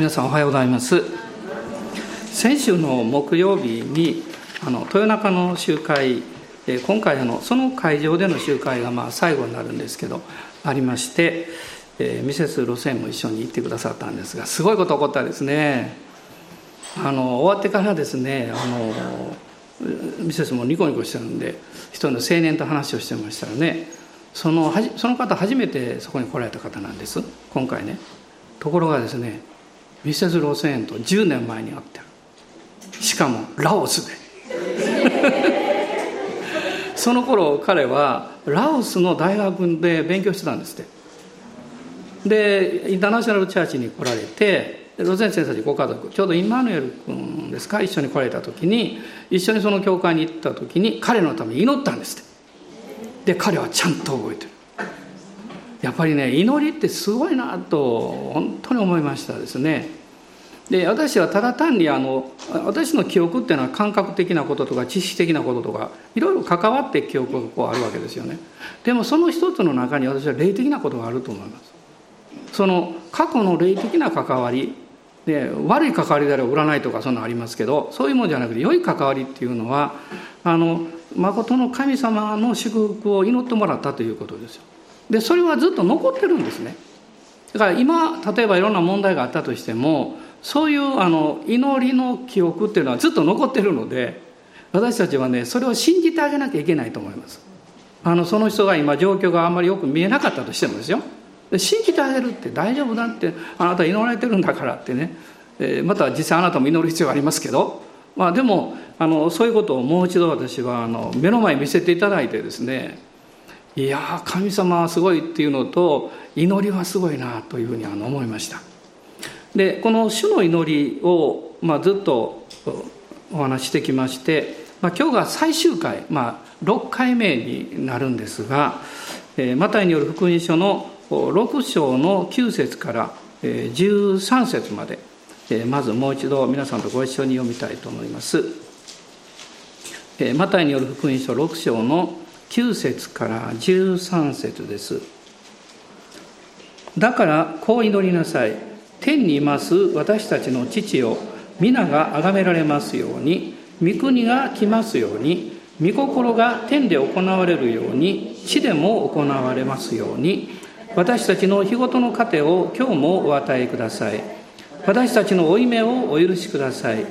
皆さんおはようございます。先週の木曜日にあの豊中の集会今回あのその会場での集会がまあ最後になるんですけどありまして、えー、ミセス路線も一緒に行ってくださったんですがすごいこと起こったですね。あの終わってからですねあのミセスもニコニコしてるんで一人の青年と話をしてましたらねそのその方初めてそこに来られた方なんです今回ね。ところがですねミセス・ロセンと10年前に会ってる。しかもラオスで。その頃彼はラオスの大学で勉強してたんですって。でインターナショナルチャーチに来られてロゼン先生たちご家族ちょうどイマヌエル君ですか一緒に来られた時に一緒にその教会に行った時に彼のために祈ったんですって。で彼はちゃんと覚えてる。やっぱりね祈りってすごいなと本当に思いましたですね。で私はただ単にあの私の記憶っていうのは感覚的なこととか知識的なこととかいろいろ関わって記憶がこうあるわけですよね。でもその一つの中に私は霊的なことがあると思います。その過去の霊的な関わりで悪い関わりであれば占いとかそんなのありますけどそういうものじゃなくて良い関わりっていうのはあの誠の神様の祝福を祈ってもらったということですよ。でそれはずっと残ってるんですね。だから今例えばいろんな問題があったとしてもそういうあの祈りの記憶っていうのはずっと残ってるので私たちはねそれを信じてあげなきゃいけないと思います。あのその人が今状況があんまりよく見えなかったとしてもですよ。で信じてあげるって大丈夫だってあなた祈られてるんだからってね、えー、また実際あなたも祈る必要がありますけど。まあでもあのそういうことをもう一度私はあの目の前に見せていただいてですねいや神様はすごいっていうのと祈りはすごいなというふうにあの思いました。でこの主の祈りを、まあ、ずっとお話してきまして、まあ、今日が最終回、まあ、6回目になるんですが、えー、マタイによる福音書の6章の9節から13節までまずもう一度皆さんとご一緒に読みたいと思います。マタイによる福音書6章の9節から13節です。だからこう祈りなさい。天にいます私たちの父を皆が崇められますように。御国が来ますように。御心が天で行われるように。地でも行われますように。私たちの日ごとの糧を今日もお与えください。私たちの負い目をお許しください。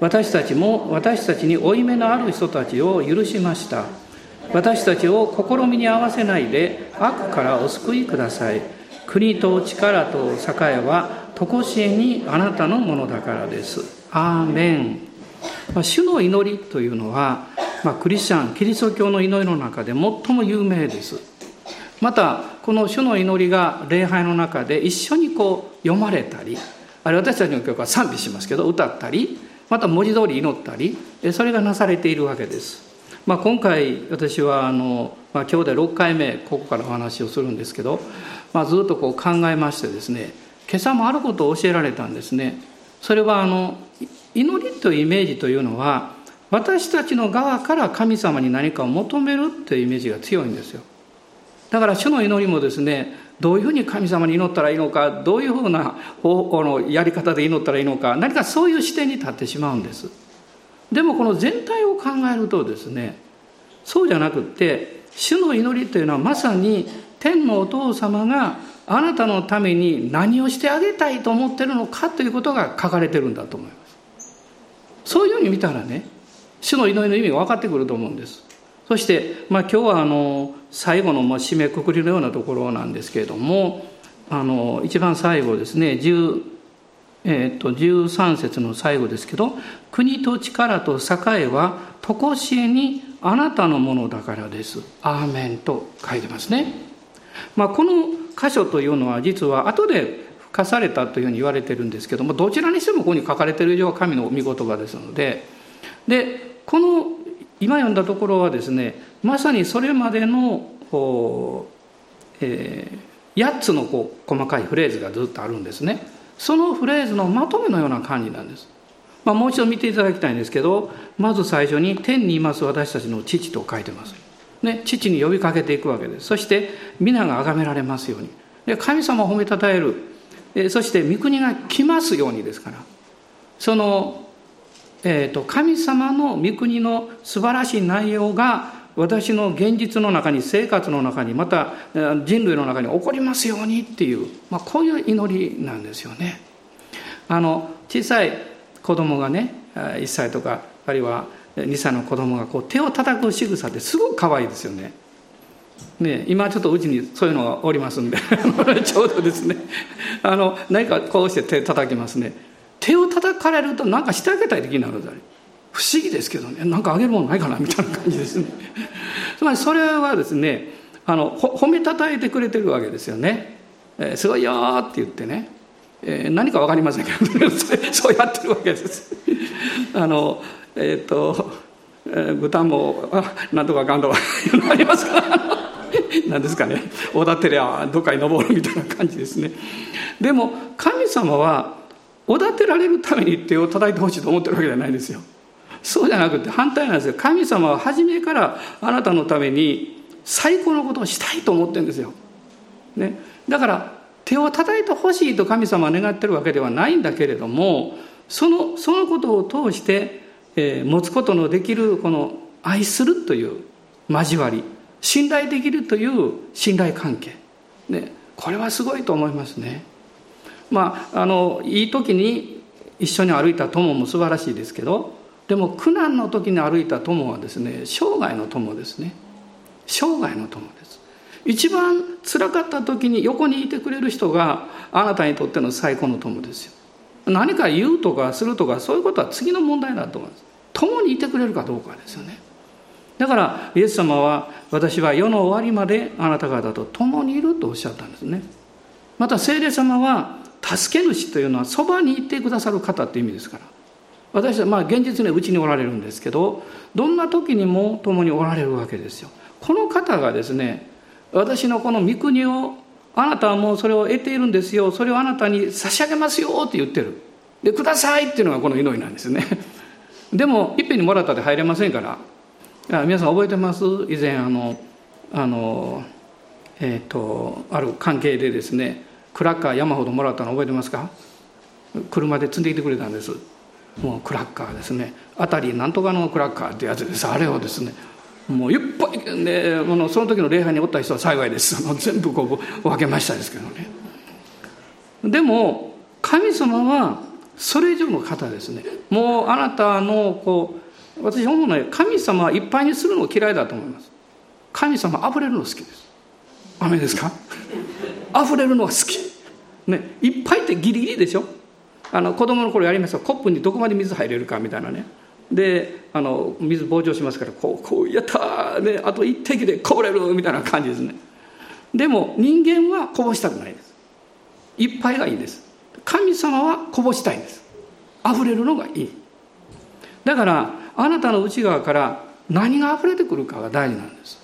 私たちも私たちに負い目のある人たちを許しました。私たちを試みに合わせないで悪からお救いください。国と力と栄は常しえにあなたのものだからです。アーメン、まあ、主の祈りというのは、まあ、クリスチャンキリスト教の祈りの中で最も有名です。またこの主の祈りが礼拝の中で一緒にこう読まれたりあるいは私たちの曲は賛美しますけど歌ったりまた文字通り祈ったりそれがなされているわけです。まあ、今回私はあの、まあ、今日で6回目ここからお話をするんですけど、まあ、ずっとこう考えましてですね今朝もあることを教えられたんですね。それはあの祈りというイメージというのは私たちの側から神様に何かを求めるというイメージが強いんですよ。だから主の祈りもですねどういうふうに神様に祈ったらいいのかどういうふうな方法のやり方で祈ったらいいのか何かそういう視点に立ってしまうんです。でもこの全体を考えるとですねそうじゃなくって主の祈りというのはまさに天のお父様があなたのために何をしてあげたいと思ってるのかということが書かれてるんだと思います。そういうふうに見たらね主の祈りの意味が分かってくると思うんです。そして、まあ、今日はあの最後のまあ締めくくりのようなところなんですけれどもあの一番最後ですねえー、と13節の最後ですけど「国と力と栄は常しえにあなたのものだからです」「アーメン」と書いてますね。まあ、この箇所というのは実は後で付加されたというふうに言われてるんですけどもどちらにしてもここに書かれている以上は神の御言葉ですのででこの今読んだところはですねまさにそれまでのえー、8つのこう細かいフレーズがずっとあるんですね。そのフレーズのまとめのような感じなんです。まあ、もう一度見ていただきたいんですけどまず最初に「天にいます私たちの父」と書いてます。ね、父に呼びかけていくわけです。そして皆が崇められますように。で神様を褒めたたえるそして御国が来ますようにですからその、えーと、神様の御国の素晴らしい内容が私の現実の中に生活の中にまた人類の中に起こりますようにっていう、まあ、こういう祈りなんですよね。あの小さい子供がね1歳とかあるいは2歳の子供がこう手を叩く仕草ってすごく可愛いですよね。ね、今ちょっとうちにそういうのがおりますんで ちょうどですねあの何かこうして手叩きますね手を叩かれると何かしてあげたい時になるんだ不思議ですけどね。何かあげるものないかなみたいな感じですね。つまりそれはですねあの褒めたたえてくれてるわけですよね「えー、すごいよ」って言ってね、えー、何か分かりませんけど そうやってるわけです。あのえっ、ー、と、えー、豚もあなんとかかんとかありますか？ら何ですかね。おだてりゃどっかに登るみたいな感じですね。でも神様はおだてられるために手を叩いてほしいと思ってるわけじゃないんですよ。そうじゃなくて反対なんですよ。神様は初めからあなたのために最高のことをしたいと思ってるんですよ、ね、だから手を叩いてほしいと神様は願ってるわけではないんだけれどもそのそのことを通して、えー、持つことのできるこの愛するという交わり信頼できるという信頼関係、ね、これはすごいと思いますね。まあ、あのいい時に一緒に歩いた友も素晴らしいですけどでも苦難の時に歩いた友はですね生涯の友ですね。生涯の友です。一番辛かった時に横にいてくれる人があなたにとっての最高の友ですよ。何か言うとかするとかそういうことは次の問題だと思います。共にいてくれるかどうかですよね。だからイエス様は私は世の終わりまであなた方と共にいるとおっしゃったんですね。また聖霊様は助け主というのはそばにいてくださる方って意味ですから。私はまあ現実にはうちにおられるんですけどどんな時にも共におられるわけですよ。この方がですね私のこの御国をあなたはもうそれを得ているんですよ。それをあなたに差し上げますよって言ってる。でくださいっていうのがこの祈りなんですね。でもいっぺんにもらったって入れませんから。皆さん覚えてます？以前あのあのえっ、ー、とある関係でですねクラッカー山ほどもらったの覚えてますか？車で積んできてくれたんです。もうクラッカーですね。あたりなんとかのクラッカーってやつです。あれをですねもういっぱいでその時の礼拝におった人は幸いです。全部こう分けましたですけどね。でも神様はそれ以上の方ですね。もうあなたのこう私思うのは神様はいっぱいにするの嫌いだと思います。神様溢れるの好きです。雨ですか？溢れるのが好き。ねいっぱいってギリギリでしょ？あの子供の頃やりますよコップにどこまで水入れるかみたいなね。であの水膨張しますからこうこうやったであと一滴でこぼれるみたいな感じですね。でも人間はこぼしたくないです。いっぱいがいいです。神様はこぼしたいんです。溢れるのがいい。だからあなたの内側から何が溢れてくるかが大事なんです。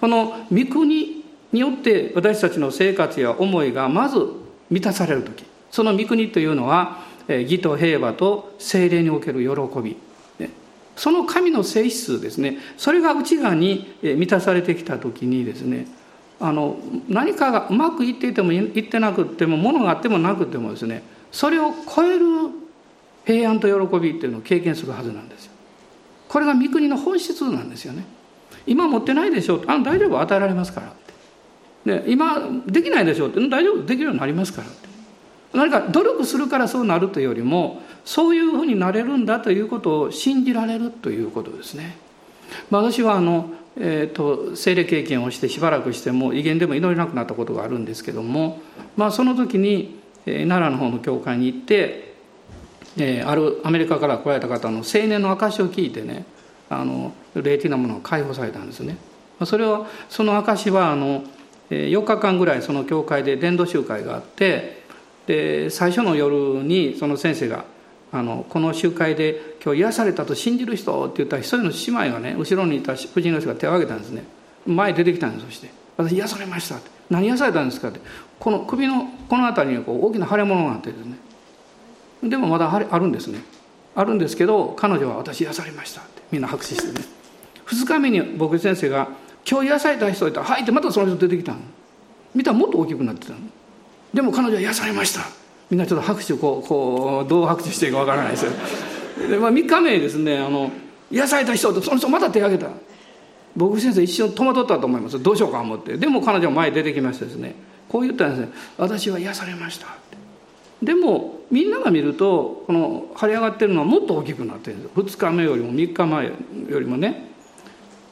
この御国によって私たちの生活や思いがまず満たされる時。その御国というのは義と平和と精霊における喜び。その神の性質ですね。それが内側に満たされてきた時にですねあの何かがうまくいっていてもいってなくてもものがあってもなくてもですねそれを超える平安と喜びっていうのを経験するはずなんですよ。これが御国の本質なんですよね。今持ってないでしょうあ大丈夫与えられますからって。で今できないでしょうって。大丈夫できるようになりますからって。何か努力するからそうなるというよりもそういうふうになれるんだということを信じられるということですね、まあ、私はあの、えーと、精霊経験をしてしばらくしても威厳でも祈れなくなったことがあるんですけども、まあ、その時に、えー、奈良の方の教会に行ってえー、あるアメリカから来られた方の青年の証を聞いてねあの霊的なものが解放されたんですね。それはその証はあの4日間ぐらいその教会で伝道集会があってで最初の夜にその先生があのこの集会で今日癒されたと信じる人って言ったら一人の姉妹がね後ろにいた夫人の人が手を挙げたんですね。前出てきたんですそして「私癒されました」って「何癒されたんですか?」って。この首のこの辺りにこう大きな腫れ物があってですね。でもまだあるんですね。あるんですけど彼女は私癒されましたってみんな拍手してね。2日目に僕先生が「今日癒された人いたらはい」ってまたその人出てきたの。見たらもっと大きくなってたの。でも彼女は癒されました。みんなちょっと拍手こうこうどう拍手していいかわからないです。よで、まあ、3日目にですねあの癒された人とその人また手を挙げた。僕先生一瞬戸惑ったと思います。どうしようか思って。でも彼女は前に出てきましてですね。こう言ったんですね。私は癒されました。ってでもみんなが見るとこの腫れ上がってるのはもっと大きくなってるんです。2日目よりも3日前よりもね。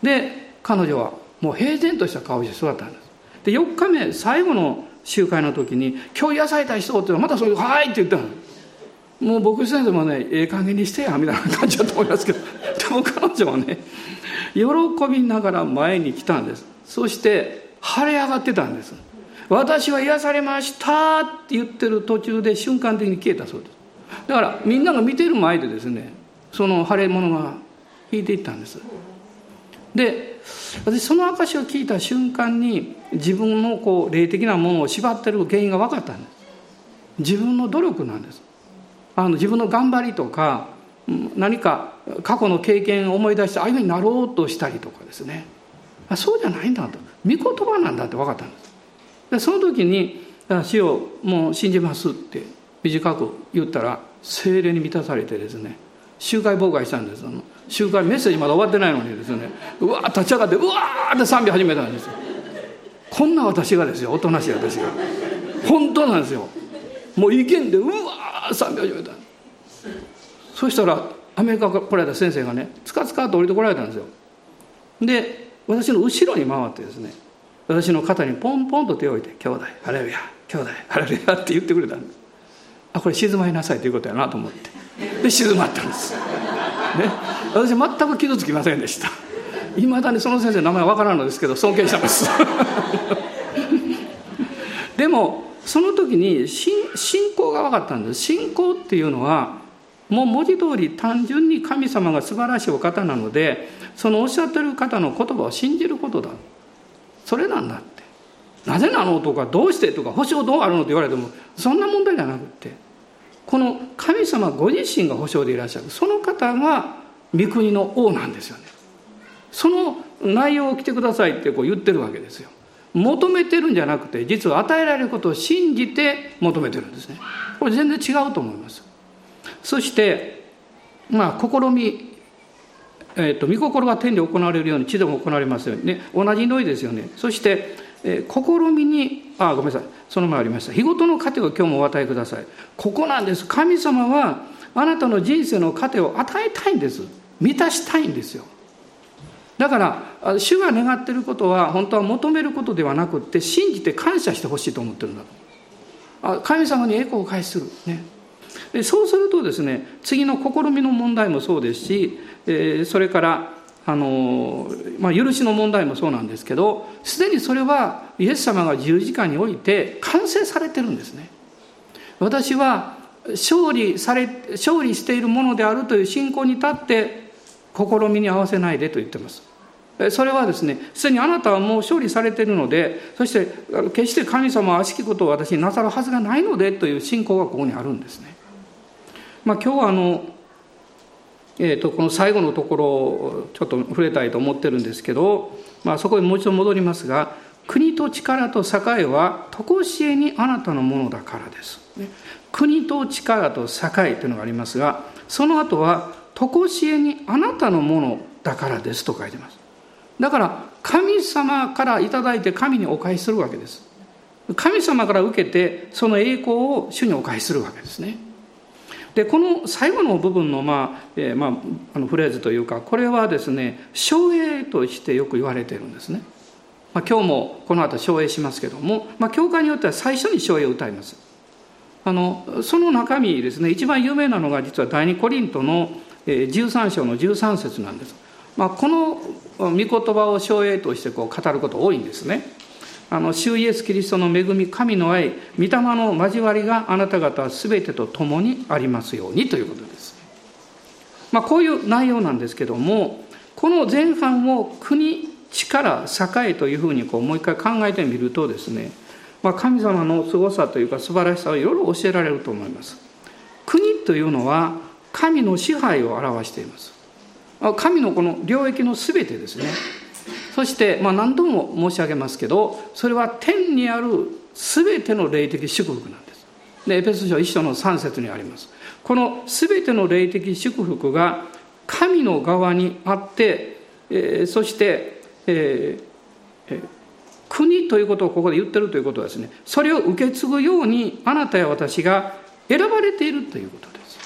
で彼女はもう平然とした顔して座ったんです。で4日目最後の集会の時に「今日癒された人」ってまたそういう「はい」って言ったの。もう僕先生もねええ加減にしてやみたいな感じだと思いますけど。でも彼女はね喜びながら前に来たんです。そして腫れ上がってたんです。私は癒されましたって言ってる途中で瞬間的に消えたそうです。だからみんなが見てる前でですねその腫れ物が引いていったんです。で私その証を聞いた瞬間に自分のこう霊的なものを縛ってる原因が分かったんです。自分の努力なんです。あの自分の頑張りとか何か過去の経験を思い出してああいうふうになろうとしたりとかですね。そうじゃないんだと。御言葉なんだって分かったんです。でその時に「死をもう信じます」って短く言ったら精霊に満たされてですね集会妨害したんです。集会メッセージまだ終わってないのにですねうわー立ち上がってうわーって賛美始めたんですよ。こんな私がですよおとなしい私が。本当なんですよ。もう意見でうわー賛美始めた。そしたらアメリカから来られた先生がねつかつかと降りてこられたんですよ。で私の後ろに回ってですね私の肩にポンポンと手を置いて「兄弟ハレルヤ兄弟ハレルヤ」って言ってくれたんです。あこれ静まりなさいということやなと思って。で静まったんです、私全く傷つきませんでした。いまだにその先生の名前わからんのですけど尊敬してます。でもその時に信仰が分かったんです。信仰っていうのはもう文字通り単純に神様が素晴らしいお方なのでそのおっしゃってる方の言葉を信じることだ。それなんだって。なぜなのとかどうしてとか保証どうあるのと言われてもそんな問題じゃなくてこの神様ご自身が保証でいらっしゃるその方が御国の王なんですよね。その内容を来てくださいってこう言ってるわけですよ。求めてるんじゃなくて実は与えられることを信じて求めてるんですね。これ全然違うと思います。そしてまあ試みえーと、御心が天で行われるように地でも行われますようにね。同じ祈りですよね。そして、えー、試みにあごめんなさい。その前ありました。日ごとの糧を今日もお与えください。ここなんです。神様はあなたの人生の糧を与えたいんです。満たしたいんですよ。だから主が願ってることは本当は求めることではなくって信じて感謝してほしいと思ってるんだと。神様に栄光を返する。ね。でそうするとですね次の試みの問題もそうですし、えー、それからあの、まあ、許しの問題もそうなんですけどすでにそれはイエス様が十字架において完成されてるんですね。私は勝利され勝利しているものであるという信仰に立って試みに合わせないでと言ってます。それはですねすでにあなたはもう勝利されているのでそして決して神様は悪しきことを私になさるはずがないのでという信仰がここにあるんですね。まあ、今日はあの、えー、とこの最後のところをちょっと触れたいと思ってるんですけど、まあ、そこにもう一度戻りますが国と力と栄は常しえにあなたのものだからです。国と力と栄というのがありますがその後は常しえにあなたのものだからですと書いてます。だから神様から頂いて神にお返しするわけです。神様から受けてその栄光を主にお返しするわけですね。でこの最後の部分の,、まあえー、まあ、あのフレーズというかこれはですね省営としてよく言われてるんですね、まあ、今日もこの後省営しますけども、まあ、教会によっては最初に省営を歌います。あのその中身ですね一番有名なのが実は第二コリントの13章の13節なんです、まあ、この御言葉を省営としてこう語ること多いんですね。あの主イエス・キリストの恵み神の愛御霊の交わりがあなた方は全てと共にありますようにということです、まあ、こういう内容なんですけどもこの前半を国力栄というふうにこうもう一回考えてみるとですね、まあ、神様の凄さというか素晴らしさをいろいろ教えられると思います。国というのは神の支配を表しています。神のこの領域の全てですね。そして、まあ、何度も申し上げますけどそれは天にある全ての霊的祝福なんです。でエペソ書一章の3節にあります。この全ての霊的祝福が神の側にあって、えー、そして、えーえー、国ということをここで言ってるということはですねそれを受け継ぐようにあなたや私が選ばれているということです。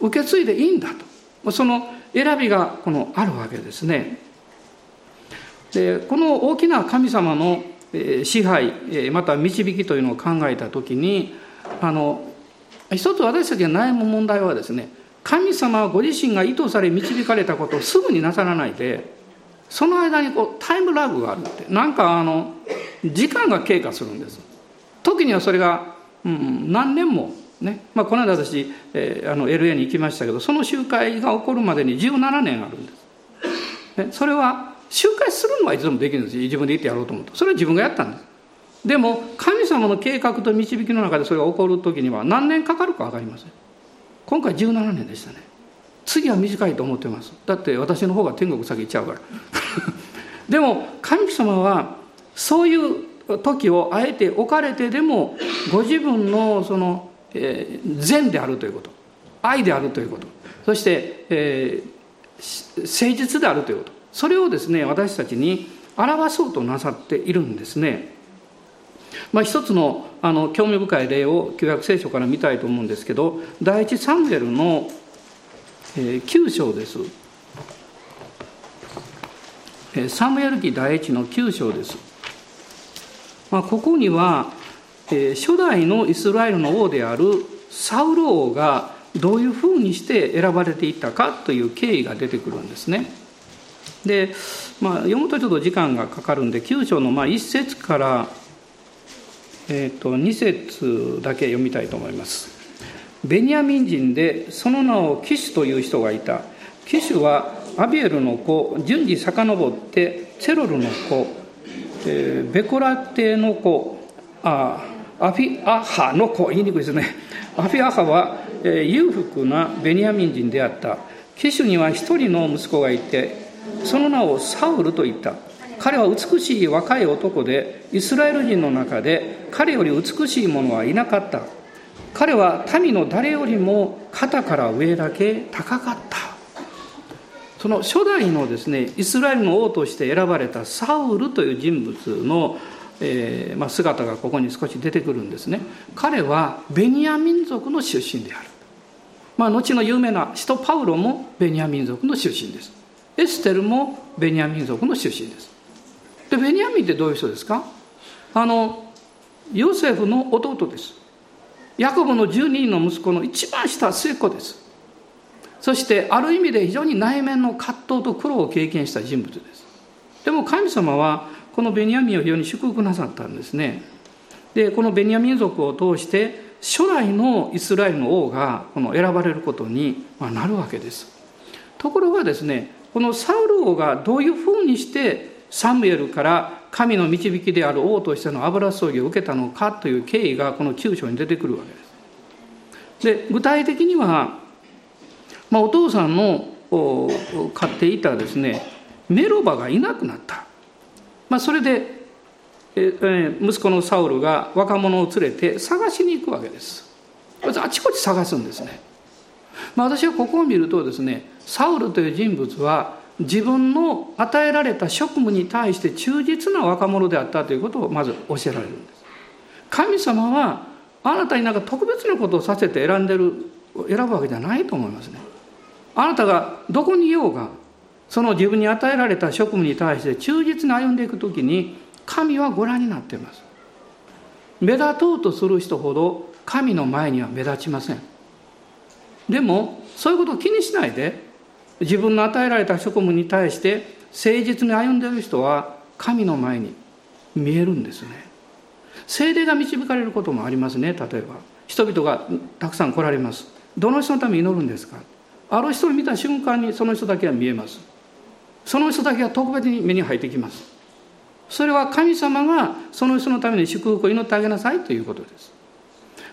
受け継いでいいんだと。その選びがこのあるわけですね。でこの大きな神様の支配また導きというのを考えた時にあの一つ私たちが悩む問題はですね神様はご自身が意図され導かれたことをすぐになさらないでその間にこうタイムラグがあるってなんかあの時間が経過するんです。時にはそれが、うん、何年もね、まあ、この間私、えー、あの LA に行きましたけどその集会が起こるまでに17年あるんです、ね、それは集会するのはいつでもできるんです自分で行ってやろうと思うと。それは自分がやったんです。でも神様の計画と導きの中でそれが起こる時には何年かかるか分かりません。今回17年でしたね。次は短いと思ってます。だって私の方が天国先行っちゃうから。でも神様はそういう時をあえて置かれてでもご自分のその、えー、善であるということ愛であるということそして、えー、誠実であるということそれをですね私たちに表そうとなさっているんですね。まあ、一つのあの興味深い例を旧約聖書から見たいと思うんですけど第一サムエルの、え、9章です。サムエル記第一の9章です。まあ、ここには、え、初代のイスラエルの王であるサウル王がどういうふうにして選ばれていったかという経緯が出てくるんですね。で、まあ、読むとちょっと時間がかかるんで9章のまあ1節からえーと、2節だけ読みたいと思います。ベニヤミン人でその名をキシュという人がいた。キシュはアビエルの子順次遡ってチェロルの子、えー、ベコラテの子あアフィアハの子言いにくいですね。アフィアハは、えー、裕福なベニヤミン人であった。キシュには一人の息子がいてその名をサウルと言った。彼は美しい若い男でイスラエル人の中で彼より美しい者はいなかった。彼は民の誰よりも肩から上だけ高かった。その初代のですねイスラエルの王として選ばれたサウルという人物の、えーまあ、姿がここに少し出てくるんですね。彼はベニヤ民族の出身である。まあ後の有名な使徒パウロもベニヤ民族の出身です。エステルもベニヤ民族の出身です。でベニヤミンってどういう人ですか？あのヨセフの弟です。ヤコブの12人の息子の一番下末っ子です。そしてある意味で非常に内面の葛藤と苦労を経験した人物です。でも神様はこのベニヤミンを非常に祝福なさったんですね。でこのベニヤ民族を通して初代のイスラエルの王がこの選ばれることになるわけです。ところがですねこのサウル王がどういうふうにしてサムエルから神の導きである王としての油注ぎを受けたのかという経緯がこの9章に出てくるわけです。で具体的には、まあ、お父さんの飼っていたですねメロバがいなくなった、まあ、それでえ息子のサウルが若者を連れて探しに行くわけです。あちこち探すんですね、まあ、私はここを見るとですねサウルという人物は自分の与えられた職務に対して忠実な若者であったということをまず教えられるんです。神様はあなたになんか特別なことをさせて選んでる選ぶわけじゃないと思いますね。あなたがどこにいようがその自分に与えられた職務に対して忠実に歩んでいく時に神はご覧になっています。目立とうとする人ほど神の前には目立ちません。でもそういうことを気にしないで。自分の与えられた職務に対して誠実に歩んでいる人は神の前に見えるんですね。精霊が導かれることもありますね。例えば人々がたくさん来られます。どの人のために祈るんですか？ある人を見た瞬間にその人だけは見えます。その人だけが特別に目に入ってきます。それは神様がその人のために祝福を祈ってあげなさいということです。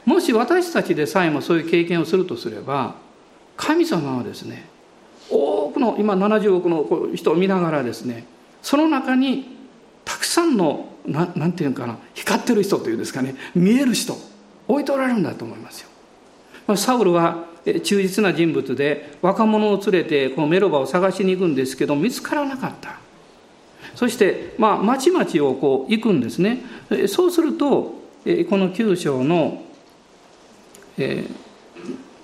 もし私たちでさえもそういう経験をするとすれば神様はですね多くの今70億の人を見ながらですねその中にたくさんのななんていうのかな光ってる人というんですかね見える人置いておられるんだと思いますよ。まあ、サウルは忠実な人物で若者を連れてこのメロバを探しに行くんですけど見つからなかったそしてまあ町々をこう行くんですねそうするとこの9章のえ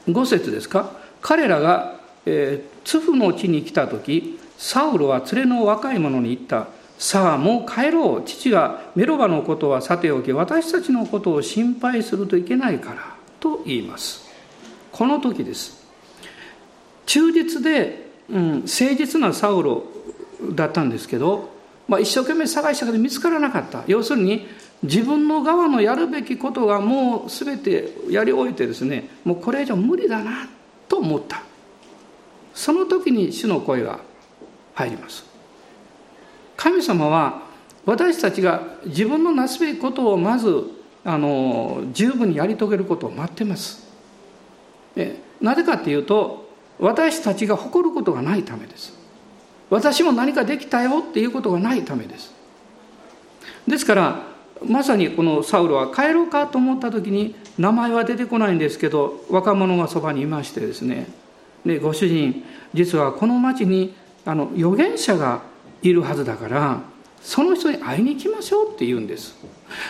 5節ですか？彼らがツフの地に来た時サウルは連れの若い者に言った。さあもう帰ろう。父がメロバのことはさておき私たちのことを心配するといけないから。と言います。この時です。忠実で、うん、誠実なサウロだったんですけど、まあ、一生懸命探したけど見つからなかった。要するに自分の側のやるべきことがもう全てやり終えてですねもうこれ以上無理だなと思った。その時に主の声が入ります。神様は私たちが自分のなすべきことをまずあの十分にやり遂げることを待ってます。なぜかっていうと私たちが誇ることがないためです。私も何かできたよっていうことがないためです。ですからまさにこのサウロは帰ろうかと思った時に名前は出てこないんですけど若者がそばにいましてですね。でご主人実はこの町にあの預言者がいるはずだからその人に会いに行きましょうって言うんです。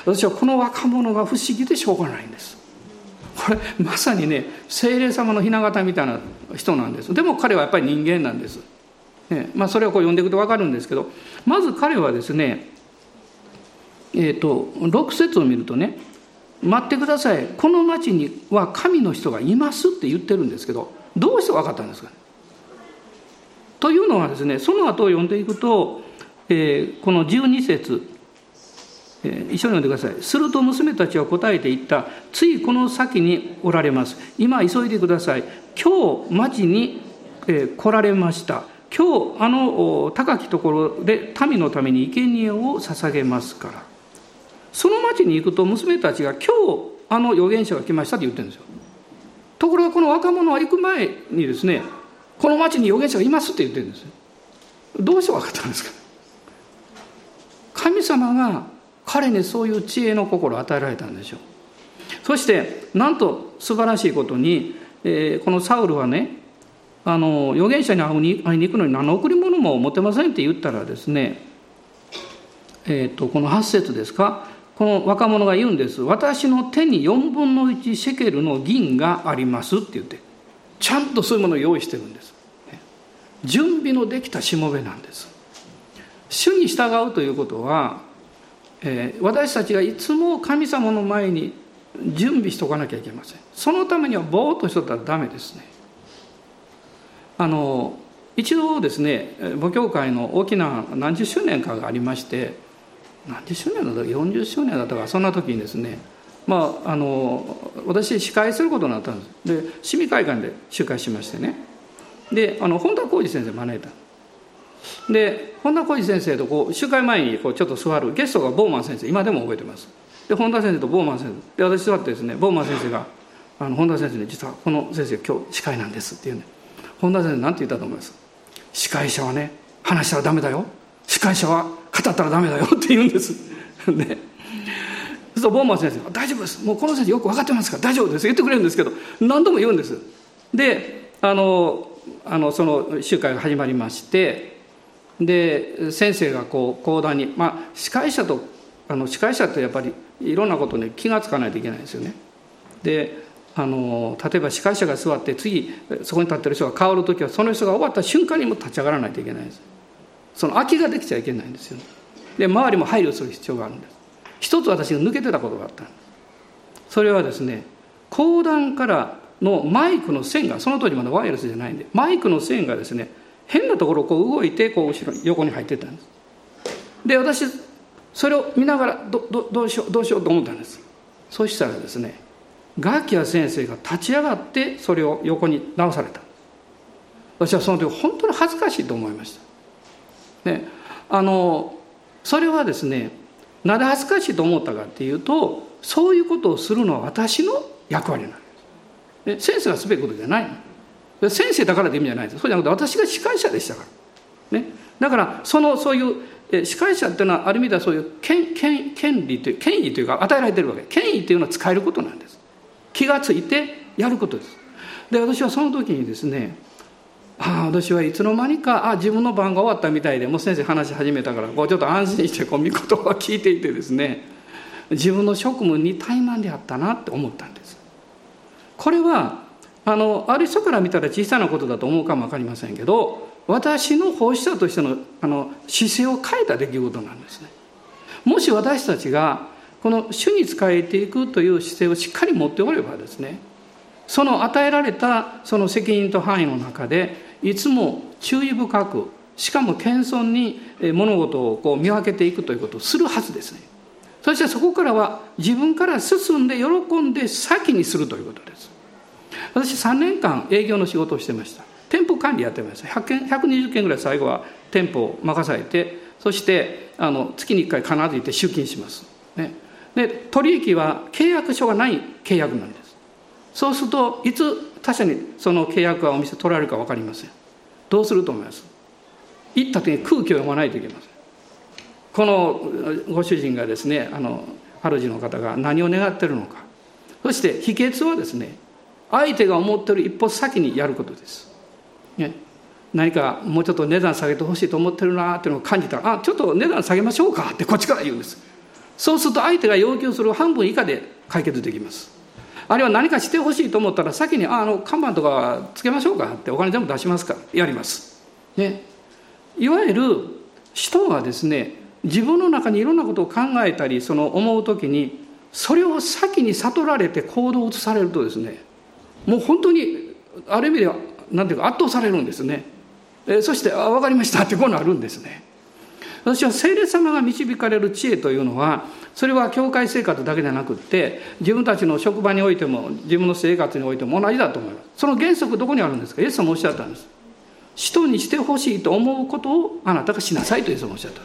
私はこの若者が不思議でしょうがないんです。これまさにね精霊様の雛形みたいな人なんです。でも彼はやっぱり人間なんです、ねまあ、それをこう読んでいくと分かるんですけどまず彼はですねえ、ー、と6節を見るとね「待ってくださいこの町には神の人がいます」って言ってるんですけどどうして分かったんですかというのはですねその後を読んでいくと、えー、この12節一緒に読んでください。すると娘たちは答えて言った。ついこの先におられます。今急いでください。今日町に来られました。今日あの高きところで民のために生贄を捧げますから。その町に行くと娘たちが今日あの預言者が来ましたって言ってるんですよ。ところがこの若者は行く前にですね、この町に預言者がいますって言ってるんですよ。どうして分かったんですか？神様が彼にそういう知恵の心を与えられたんでしょうそしてなんと素晴らしいことに、えー、このサウルはねあの預言者に会いに行くのに何の贈り物も持てませんって言ったらですねえーと、この8節ですか？この若者が言うんです。私の手に4分の1シェケルの銀がありますって言ってちゃんとそういうものを用意してるんです。準備のできたしもべなんです。主に従うということはえー、私たちがいつも神様の前に準備しておかなきゃいけません。そのためにはぼーっとしとったらダメですね。あの一度ですね母教会の大きな何十周年かがありまして何十周年だったか40周年だったかそんな時にですねまああの私司会することになったんです。で市民会館で集会しましてね。であの本田浩二先生招いた。で本田浩二先生とこう集会前にこうちょっと座るゲストがボーマン先生今でも覚えてます。で本田先生とボーマン先生。で私座ってですねボーマン先生があの本田先生に「実はこの先生今日司会なんです」って言うね本田先生何て言ったと思います？司会者はね話したらダメだよ。司会者は語ったらダメだよって言うんです。ね。そうボーマン先生大丈夫です。もうこの先生よく分かってますから大丈夫です。言ってくれるんですけど何度も言うんです。であのあのその集会が始まりましてで先生がこう講談にまあ司会者とあの司会者ってやっぱりいろんなことに気が付かないといけないですよね。であの例えば司会者が座って次そこに立ってる人が変わる時はその人が終わった瞬間にも立ち上がらないといけないです。その空きができちゃいけないんですよ、ね、で周りも配慮する必要があるんです一つ私が抜けてたことがあったそれはですね講談からのマイクの線がその当時まだワイヤレスじゃないんでマイクの線がですね変なところをこう動いてこう後ろに横に入ってったんです。で私それを見ながらどどどうしようどうしようと思ったんです。そしたらですねガキア先生が立ち上がってそれを横に直された。私はその時本当に恥ずかしいと思いました。であのそれはですねなぜ恥ずかしいと思ったかっていうとそういうことをするのは私の役割なんです。先生がすべきことじゃない。先生だからって意味じゃないです。そうじゃなくて私が司会者でしたから、ね、だからそのそういう司会者っていうのはある意味ではそういう権権権利という権威というか与えられてるわけ。権威というのは使えることなんです。気がついてやることです。で私はその時にですねああ私はいつの間にかあ自分の番が終わったみたいでもう先生話し始めたからこうちょっと安心してこう見言葉聞いていてですね自分の職務に怠慢であったなって思ったんです。これはあのある人から見たら小さなことだと思うかも分かりませんけど私の奉仕者としてのあの姿勢を変えた出来事なんですね。もし私たちがこの主に仕えていくという姿勢をしっかり持っておればですねその与えられたその責任と範囲の中でいつも注意深くしかも謙遜に物事をこう見分けていくということをするはずですね。そしてそこからは自分から進んで喜んで先にするということです。私3年間営業の仕事をしてました。店舗管理やってました。100件120件ぐらい最後は店舗を任されてそしてあの月に1回必ず行って出勤します、ね、で取引は契約書がない契約なんです。そうするといつ他社にその契約はお店取られるか分かりません。どうすると思います？行った時に空気を読まないといけません。このご主人がですねあの主の方が何を願ってるのか。そして秘訣はですね相手が思ってる一歩先にやることです、ね、何かもうちょっと値段下げてほしいと思ってるなっていうのを感じたら「あちょっと値段下げましょうか」ってこっちから言うんです。そうすると相手が要求する半分以下で解決できます。あるいは何かしてほしいと思ったら先に「ああの看板とかつけましょうか」ってお金全部出しますからやります、ね、いわゆる人はですね自分の中にいろんなことを考えたりその思う時にそれを先に悟られて行動を移されるとですねもう本当にある意味では何ていうか圧倒されるんですね。えそして「あ分かりました」ってこうなるんですね。私は聖霊様が導かれる知恵というのはそれは教会生活だけじゃなくって自分たちの職場においても自分の生活においても同じだと思います。その原則どこにあるんですか？イエス様おっしゃったんです。人にしてほしいと思うことをあなたがしなさいとイエス様おっしゃった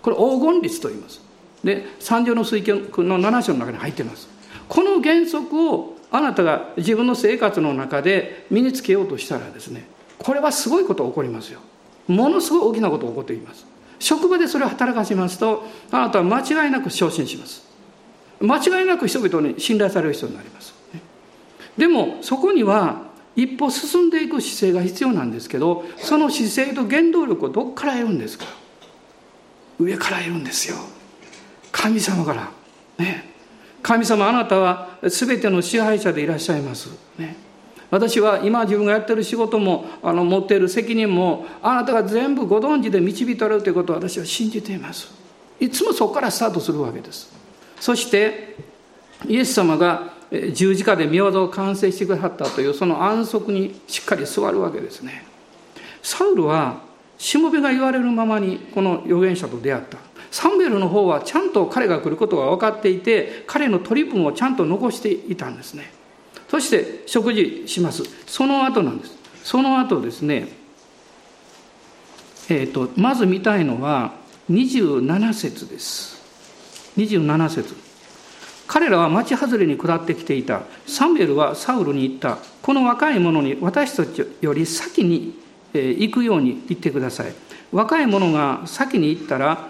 これ黄金律と言います。で三条の水教の7章の中に入っています。この原則をあなたが自分の生活の中で身につけようとしたらですねこれはすごいこと起こりますよ。ものすごい大きなことが起こっています。職場でそれを働かしますとあなたは間違いなく昇進します。間違いなく人々に信頼される人になります。でもそこには一歩進んでいく姿勢が必要なんですけどその姿勢と原動力をどっから得るんですか？上から得るんですよ。神様から。ね。神様あなたは全ての支配者でいらっしゃいます。ね。私は今自分がやってる仕事もあの持っている責任もあなたが全部ご存知で導いておられるということを私は信じています。いつもそこからスタートするわけです。そしてイエス様が十字架で見業を完成してくださったというその安息にしっかり座るわけですね。サウルはしもべが言われるままにこの預言者と出会った。サムエルの方はちゃんと彼が来ることが分かっていて彼の取り分をちゃんと残していたんですね。そして食事します。その後なんです。その後ですねえーと、まず見たいのは27節です。27節。彼らは町外れに下ってきていた。サムエルはサウルに言った。この若い者に私たちより先に行くように言ってください。若い者が先に行ったら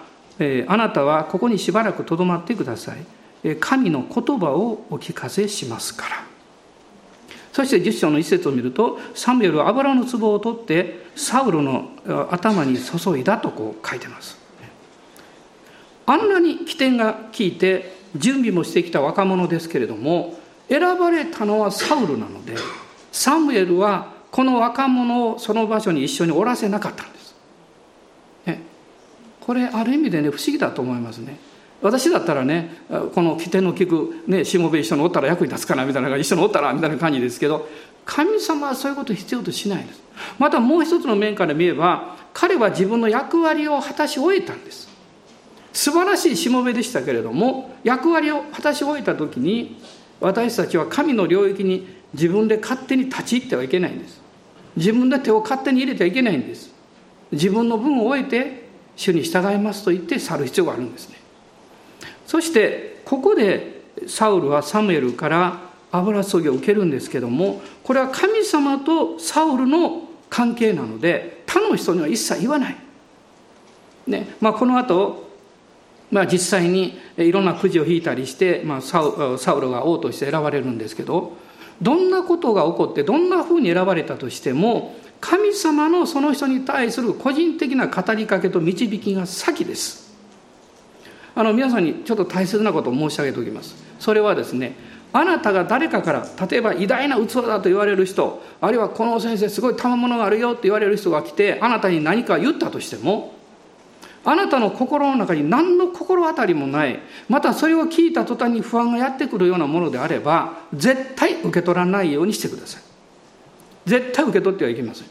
あなたはここにしばらくとどまってください。神の言葉をお聞かせしますから。そして10章の一節を見るとサムエルは油の壺を取ってサウルの頭に注いだとこう書いてます。あんなに起点が効いて準備もしてきた若者ですけれども選ばれたのはサウルなのでサムエルはこの若者をその場所に一緒におらせなかったんです、ね、これある意味でね不思議だと思いますね。私だったらねこの起点の利く、ね、しもべ一緒におったら役に立つかなみたいな一緒におったらみたいな感じですけど神様はそういうこと必要としないです。またもう一つの面から見れば彼は自分の役割を果たし終えたんです。素晴らしいしもべでしたけれども役割を果たし終えた時に私たちは神の領域に自分で勝手に立ち入ってはいけないんです。自分で手を勝手に入れてはいけないんです。自分の分を終えて主に従いますと言って去る必要があるんですね。そしてここでサウルはサムエルから油注ぎを受けるんですけどもこれは神様とサウルの関係なので他の人には一切言わない。ねまあ、この後、まあ実際にいろんなくじを引いたりして、まあ、サウサウロが王として選ばれるんですけどどんなことが起こってどんなふうに選ばれたとしても神様のその人に対する個人的な語りかけと導きが先です。あの皆さんにちょっと大切なことを申し上げておきます。それはですねあなたが誰かから例えば偉大な器だと言われる人あるいはこの先生すごい賜物があるよって言われる人が来てあなたに何か言ったとしてもあなたの心の中に何の心当たりもないまたそれを聞いた途端に不安がやってくるようなものであれば絶対受け取らないようにしてください。絶対受け取ってはいけません、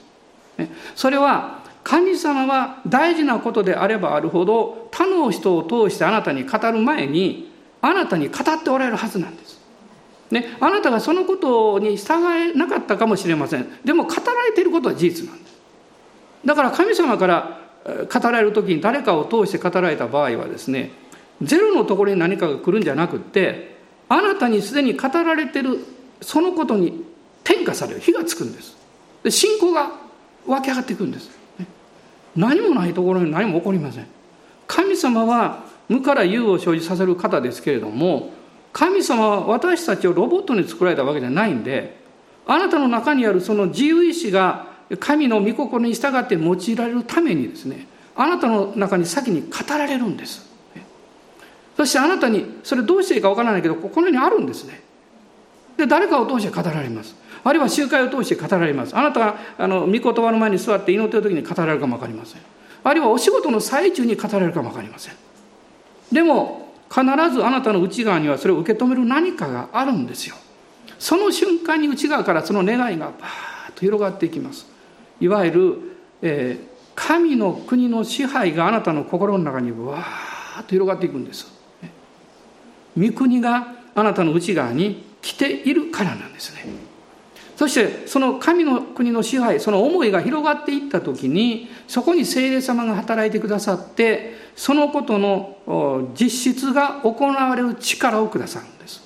ね、それは神様は大事なことであればあるほど他の人を通してあなたに語る前にあなたに語っておられるはずなんです。ね、あなたがそのことに従えなかったかもしれません。でも語られていることは事実なんです。だから神様から語られる時に誰かを通して語られた場合はですねゼロのところに何かが来るんじゃなくってあなたにすでに語られてるそのことに転化される。火がつくんです。で信仰が湧き上がっていくんです、何もないところに何も起こりません。神様は無から有を生じさせる方ですけれども神様は私たちをロボットに作られたわけじゃないんであなたの中にあるその自由意志が神の御心に従って用いられるためにですねあなたの中に先に語られるんです。そしてあなたにそれどうしていいかわからないけどこのようにあるんですね。で誰かを通して語られます。あるいは集会を通して語られます。あなたがあの御言葉の前に座って祈っている時に語られるかも分かりません。あるいはお仕事の最中に語られるかも分かりません。でも必ずあなたの内側にはそれを受け止める何かがあるんですよ。その瞬間に内側からその願いがバーッと広がっていきます。いわゆる、えー、神の国の支配があなたの心の中にわーっと広がっていくんです。御国があなたの内側に来ているからなんですね。そしてその神の国の支配その思いが広がっていった時にそこに聖霊様が働いてくださってそのことの実質が行われる力をくださるんです。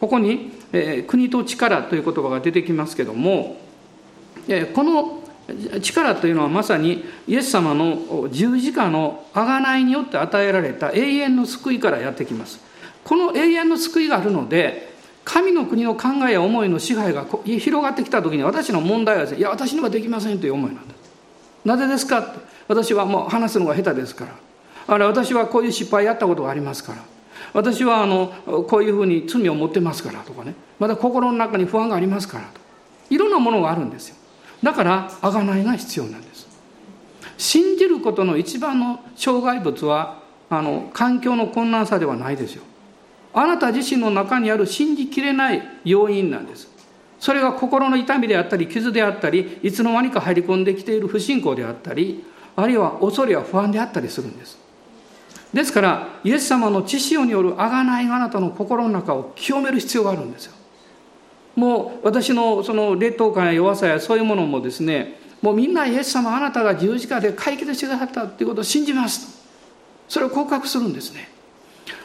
ここに、えー、国と力という言葉が出てきますけども、えー、この力というのはまさにイエス様の十字架の贖いによって与えられた永遠の救いからやってきます。この永遠の救いがあるので神の国の考えや思いの支配が広がってきた時に私の問題はいや私にはできませんという思いなんですなぜですかって。私はもう話すのが下手ですから。あれ私はこういう失敗やったことがありますから。私はあのこういうふうに罪を持ってますからとかね。まだ心の中に不安がありますからといろんなものがあるんですよ。だから贖いが必要なんです。信じることの一番の障害物はあの環境の困難さではないですよ。あなた自身の中にある信じきれない要因なんです。それが心の痛みであったり傷であったりいつの間にか入り込んできている不信仰であったりあるいは恐れや不安であったりするんです。ですからイエス様の知識による贖いがあなたの心の中を清める必要があるんですよ。もう私のその劣等感や弱さやそういうものもですねもうみんなイエス様あなたが十字架で解決してくださったっていうことを信じますと。それを告白するんですね。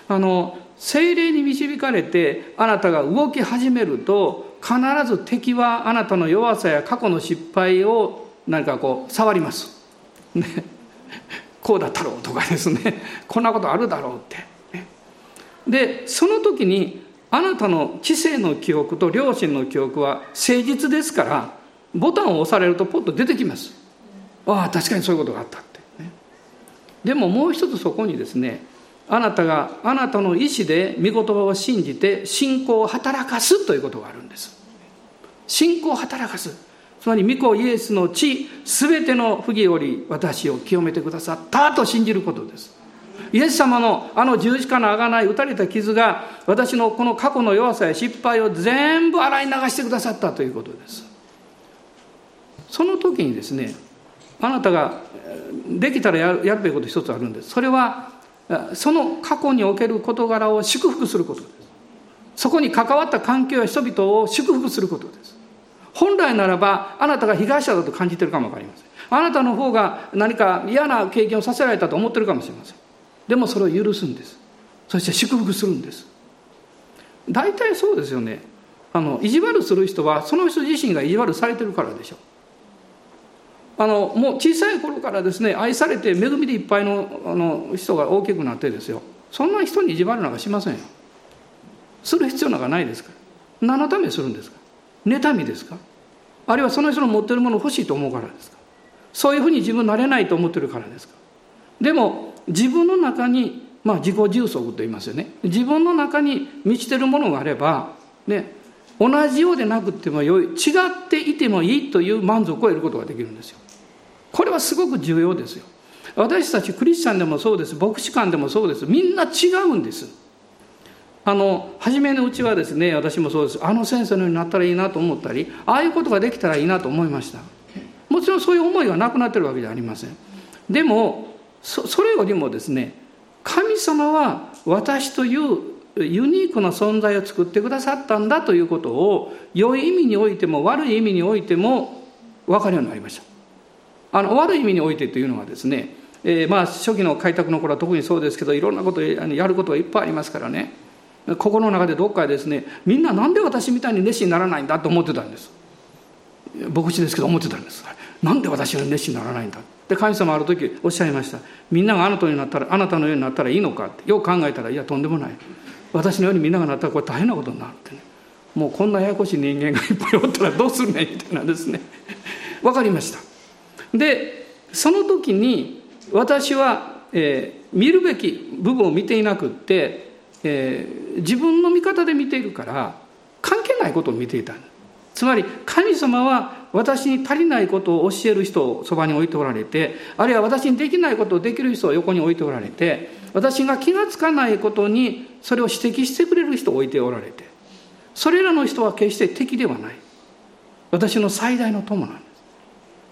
あの精霊に導かれてあなたが動き始めると必ず敵はあなたの弱さや過去の失敗を何かこう触ります。ね、こうだったろうとかですね こんなことあるだろうって。でその時にあなたの知性の記憶と良心の記憶は誠実ですからボタンを押されるとポッと出てきます。ああ確かにそういうことがあったって、でももう一つそこにですねあなたがあなたの意思で御言葉を信じて信仰を働かすということがあるんです。信仰を働かす。つまり御子イエスの地全ての不義より私を清めてくださったと信じることです。イエス様のあの十字架の贖い打たれた傷が私のこの過去の弱さや失敗を全部洗い流してくださったということです。その時にですねあなたができたらやるべきこと一つあるんです。それはその過去における事柄を祝福することです。そこに関わった環境や人々を祝福することです。本来ならばあなたが被害者だと感じてるかも分かりません。あなたの方が何か嫌な経験をさせられたと思ってるかもしれません。でもそれを許すんです。そして祝福するんです。大体そうですよね。あの意地悪する人はその人自身が意地悪されてるからでしょう。あのもう小さい頃からですね愛されて恵みでいっぱいのあの人が大きくなってですよ。そんな人に意地悪なんかしませんよ。する必要なんかないですか？ら何のためにするんですか？妬みですか？あるいはその人の持ってるもの欲しいと思うからですか？そういうふうに自分なれないと思ってるからですか？でも自分の中にまあ自己充足と言いますよね。自分の中に満ちてるものがあればね同じようでなくてもよい違っていてもいいという満足を得ることができるんですよ。これはすごく重要ですよ。私たちクリスチャンでもそうです。牧師館でもそうです。みんな違うんです。あの初めのうちはですね私もそうです。あの先生のようになったらいいなと思ったりああいうことができたらいいなと思いました。もちろんそういう思いがなくなってるわけじゃありません。でもそれよりもですね神様は私というユニークな存在を作ってくださったんだということを良い意味においても悪い意味においても分かるようになりました。あの悪い意味においてというのはですね、えー、まあ初期の開拓の頃は特にそうですけどいろんなことやることがいっぱいありますからね。心の中でどっかですねみんななんで私みたいに熱心にならないんだと思ってたんです。牧師ですけど思ってたんです。なんで私が熱心にならないんだ。で神様ある時おっしゃいました。みんながあなたになったらあなたのようになったらいいのかって。よく考えたらいやとんでもない。私のようにみんながなったらこれ大変なことになるってね。もうこんなややこしい人間がいっぱいおったらどうするねんみたいなですね。分かりました。でその時に私は、えー、見るべき部分を見ていなくって、えー、自分の見方で見ているから関係ないことを見ていた。つまり神様は私に足りないことを教える人をそばに置いておられてあるいは私にできないことをできる人を横に置いておられて私が気が付かないことにそれを指摘してくれる人を置いておられて。それらの人は決して敵ではない。私の最大の友なんです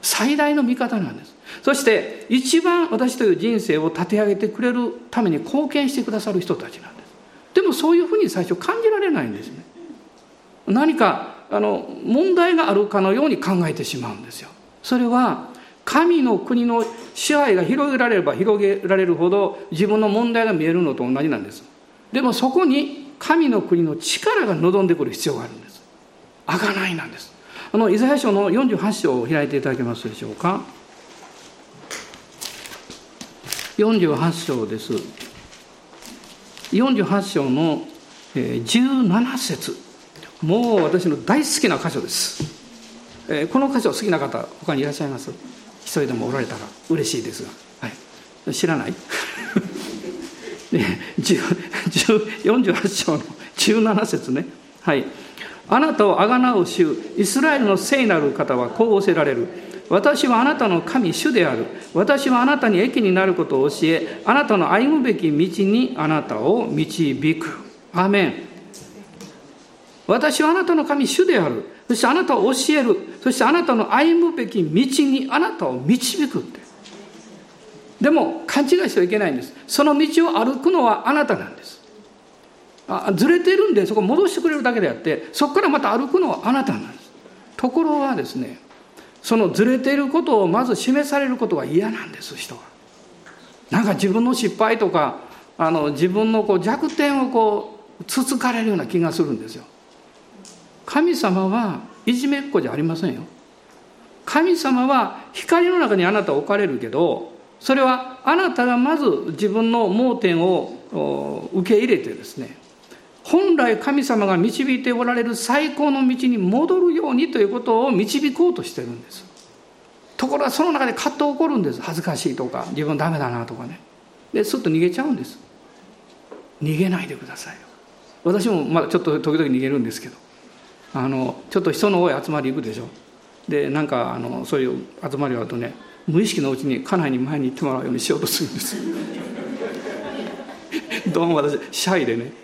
最大の味方なんですそして一番私という人生を立て上げてくれるために貢献してくださる人たちなんですでもそういうふうに最初感じられないんですね何かあの問題があるかのように考えてしまうんですよ。それは神の国の支配が広げられれば広げられるほど自分の問題が見えるのと同じなんです。でもそこに神の国の力が望んでくる必要があるんです。あがないなんです。あのイザヤ書の48章を開いていただけますでしょうか？48章です。48章の17節。もう私の大好きな箇所です、この箇所好きな方他にいらっしゃいます？一人でもおられたら嬉しいですが、はい、知らない？48章の17節ね。はい。あなたをあがなう主イスラエルの聖なる方はこう仰せられる。私はあなたの神主である。私はあなたに益になることを教えあなたの歩むべき道にあなたを導く。アメン。私はあなたの神主である。そしてあなたを教える。そしてあなたの歩むべき道にあなたを導くって。でも勘違いしてはいけないんです。その道を歩くのはあなたなんです。あずれてるんでそこ戻してくれるだけであってそこからまた歩くのはあなたなんです。ところはですねそのずれていることをまず示されることが嫌なんです人は。なんか自分の失敗とかあの自分のこう弱点をこうつつかれるような気がするんですよ。神様はいじめっ子じゃありませんよ。神様は光の中にあなたを置かれるけどそれはあなたがまず自分の盲点を受け入れてですね本来神様が導いておられる最高の道に戻るようにということを導こうとしてるんです。ところがその中で葛藤起こるんです。恥ずかしいとか自分ダメだなとかね。ですっと逃げちゃうんです。逃げないでください私もまだちょっと時々逃げるんですけど。あのちょっと人の多い集まり行くでしょ。でなんかあのそういう集まりがあるとね無意識のうちに家内に前に行ってもらうようにしようとするんです。どうも私シャイでね。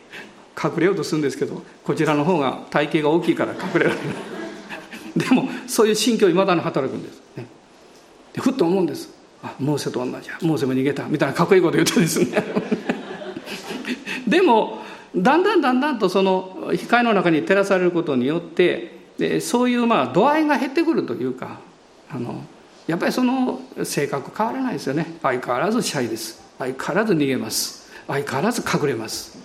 隠れようとするんですけどこちらの方が体型が大きいから隠れられない。でもそういう心境いまだに働くんです、ね、でふっと思うんです。あモーセと同じや。モーセも逃げたみたいなかっこいいこと言うとですね。でもだんだんだんだんとその光の中に照らされることによってでそういうまあ度合いが減ってくるというかあのやっぱりその性格変わらないですよね。相変わらずシャイです。相変わらず逃げます。相変わらず隠れます。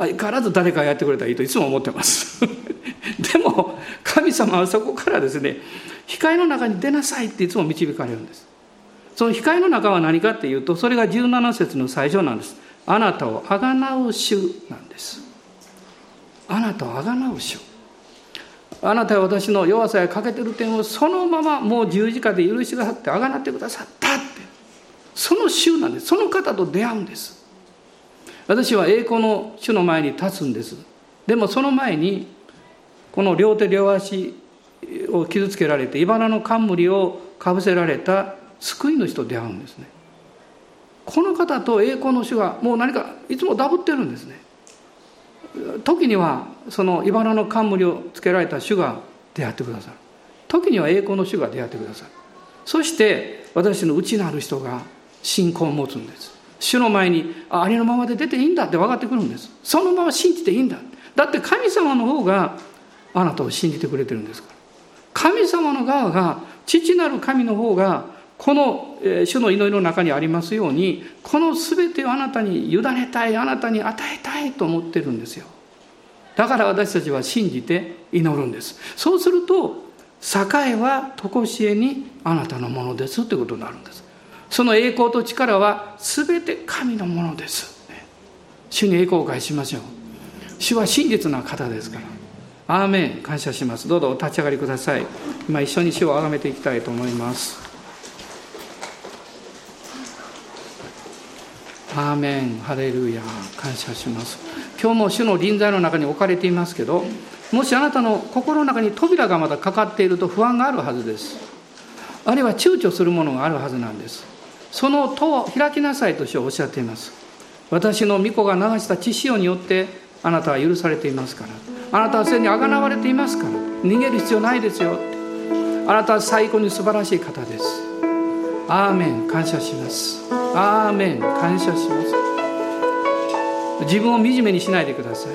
相変わらず誰かやってくれたらいいといつも思ってます。でも神様はそこからですね光の中に出なさいっていつも導かれるんです。その光の中は何かっていうとそれが17節の最初なんです。あなたをあがなう主なんです。あなたをあがなう主あなたは私の弱さや欠けてる点をそのままもう十字架で許しがさってあがなってくださったって。その主なんです。その方と出会うんです。私は栄光の主の前に立つんです。でもその前にこの両手両足を傷つけられて茨の冠をかぶせられた救い主と出会うんですね。この方と栄光の主がもう何かいつもダブってるんですね。時にはその茨の冠をつけられた主が出会ってくださる。時には栄光の主が出会ってくださる。そして私の内なる人が信仰を持つんです。主の前にありのままで出ていいんだって分かってくるんです。そのまま信じていいんだ。だって神様の方があなたを信じてくれてるんですから。神様の側が父なる神の方がこの主の祈りの中にありますようにこの全てをあなたに委ねたいあなたに与えたいと思ってるんですよ。だから私たちは信じて祈るんです。そうすると栄は常しえにあなたのものですということになるんです。その栄光と力は全て神のものです。主に栄光を返しましょう。主は真実な方ですから。アーメン。感謝します。どうぞお立ち上がりください。今一緒に主を崇めていきたいと思います。アーメン。ハレルヤ感謝します。今日も主の臨在の中に置かれていますけどもしあなたの心の中に扉がまだかかっていると不安があるはずです。あるいは躊躇するものがあるはずなんです。その戸を開きなさいと主はおっしゃっています。私の御子が流した血潮によってあなたは許されていますから。あなたはすでにあがなわれていますから。逃げる必要ないですよ。あなたは最高に素晴らしい方です。アーメン。感謝します。アーメン。感謝します。自分を惨めにしないでください。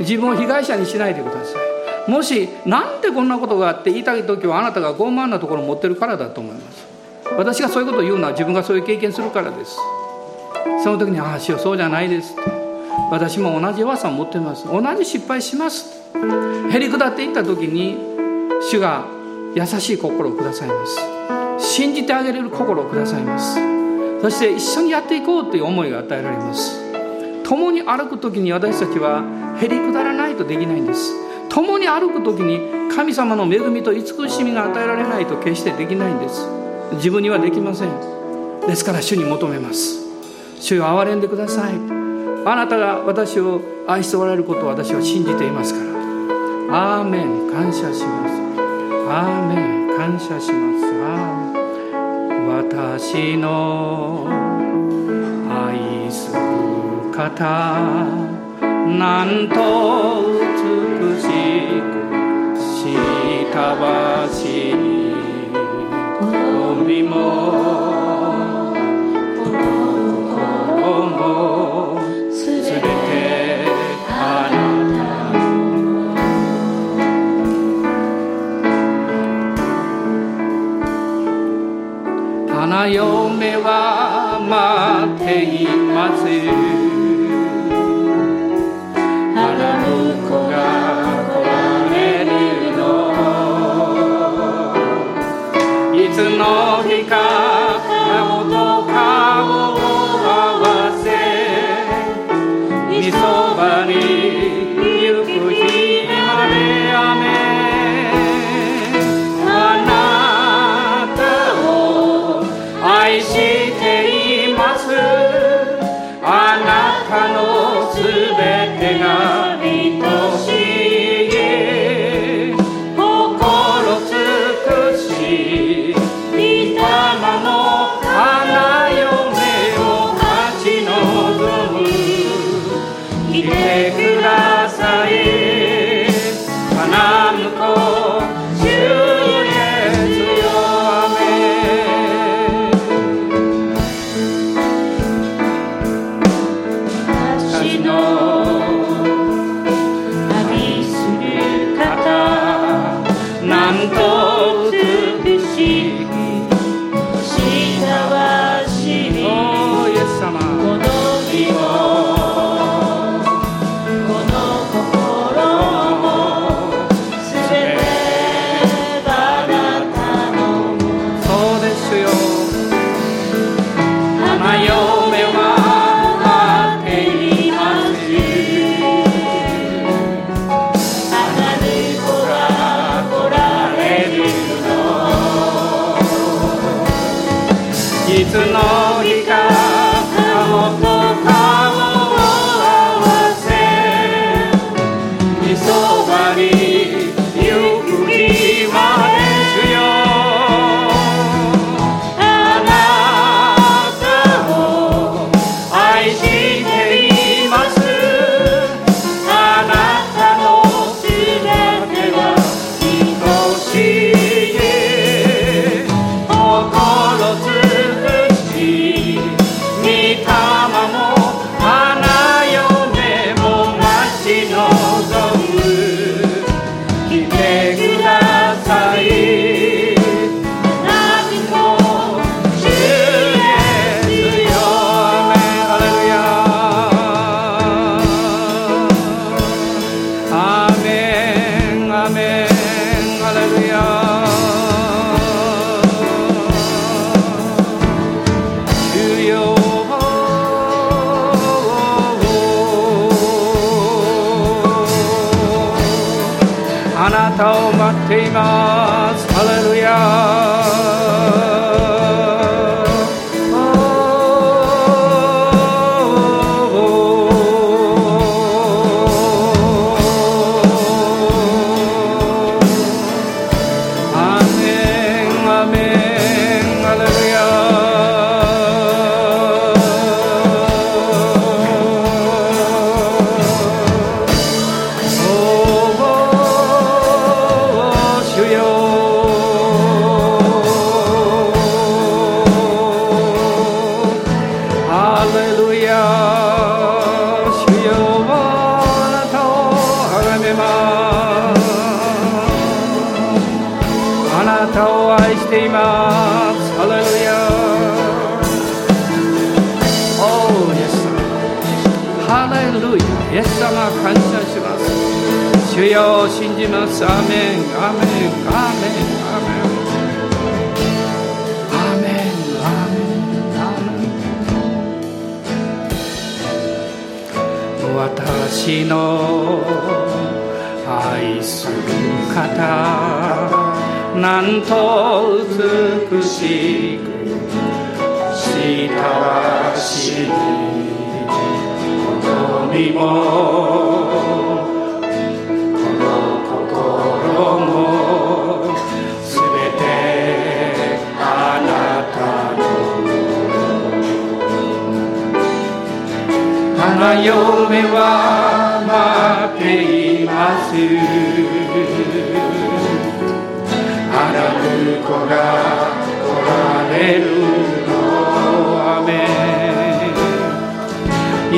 自分を被害者にしないでください。もしなんでこんなことがあって言いたい時はあなたが傲慢なところを持ってるからだと思います。私がそういうことを言うのは自分がそういう経験するからです。その時に「ああしようそうじゃないです」って私も同じ弱さを持っています。同じ失敗します。へりくだっていった時に主が優しい心をくださいます。信じてあげれる心をくださいます。そして一緒にやっていこうという思いが与えられます。共に歩く時に私たちはへりくだらないとできないんです。共に歩く時に神様の恵みと慈しみが与えられないと決してできないんです。自分にはできません。ですから主に求めます。主よ憐れんでください。あなたが私を愛しておられることを私は信じていますから。アーメン。感謝します。アーメン。感謝します。私の愛する方なんと美しくしたばし海も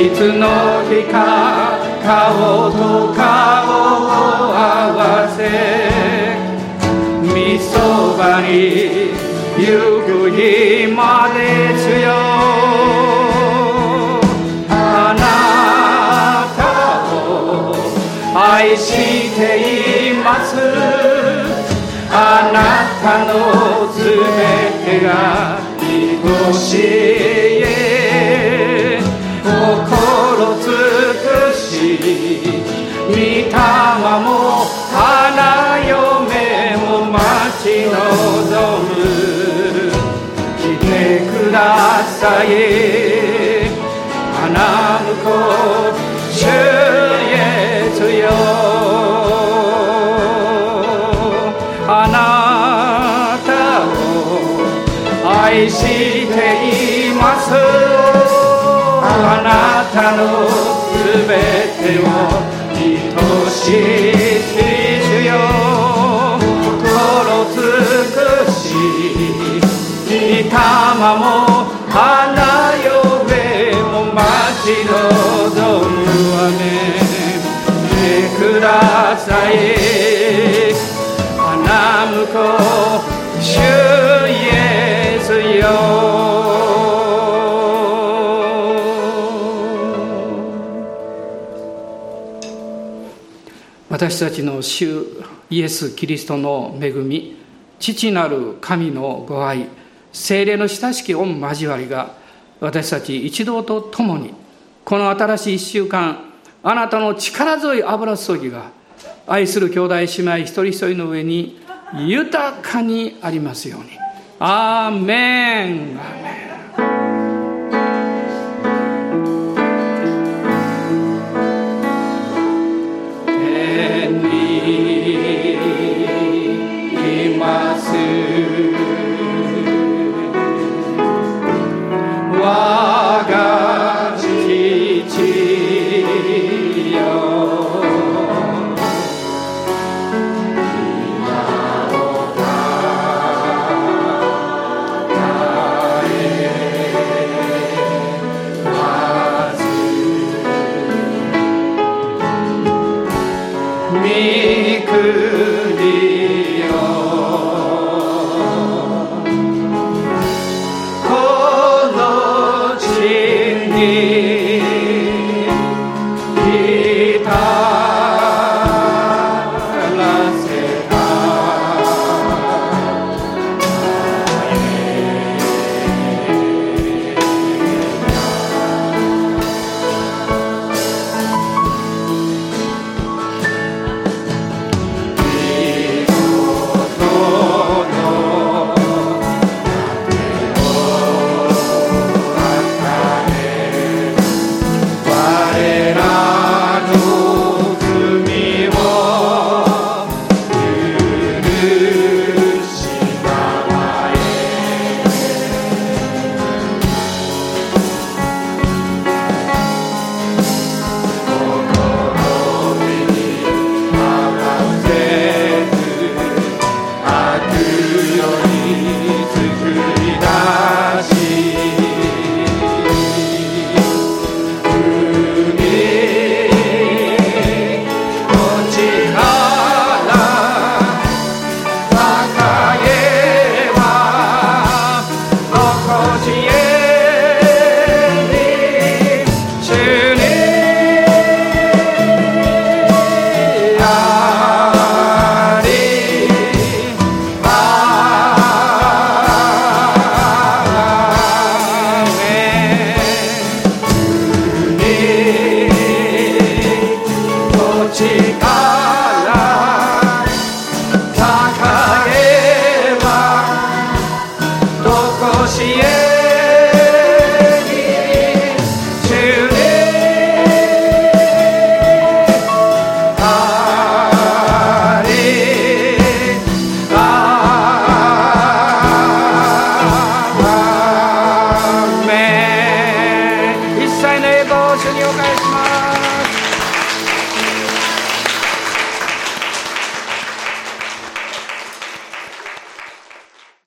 いつの日か顔と顔を合わせみそばに行く日まで強あなたを愛しています。あなたの全てが愛しい。花婿主イあなたを愛しています。あなたのす。べてを愛しい主よ心尽くし御霊も愛ちるわ雨見てください。花婿主イエスよ。私たちの主イエス・キリストの恵み父なる神のご愛精霊の親しき御交わりが私たち一同と共にこの新しい1週間、あなたの力強い油注ぎが、愛する兄弟姉妹一人一人の上に豊かにありますように。アーメン。アーメン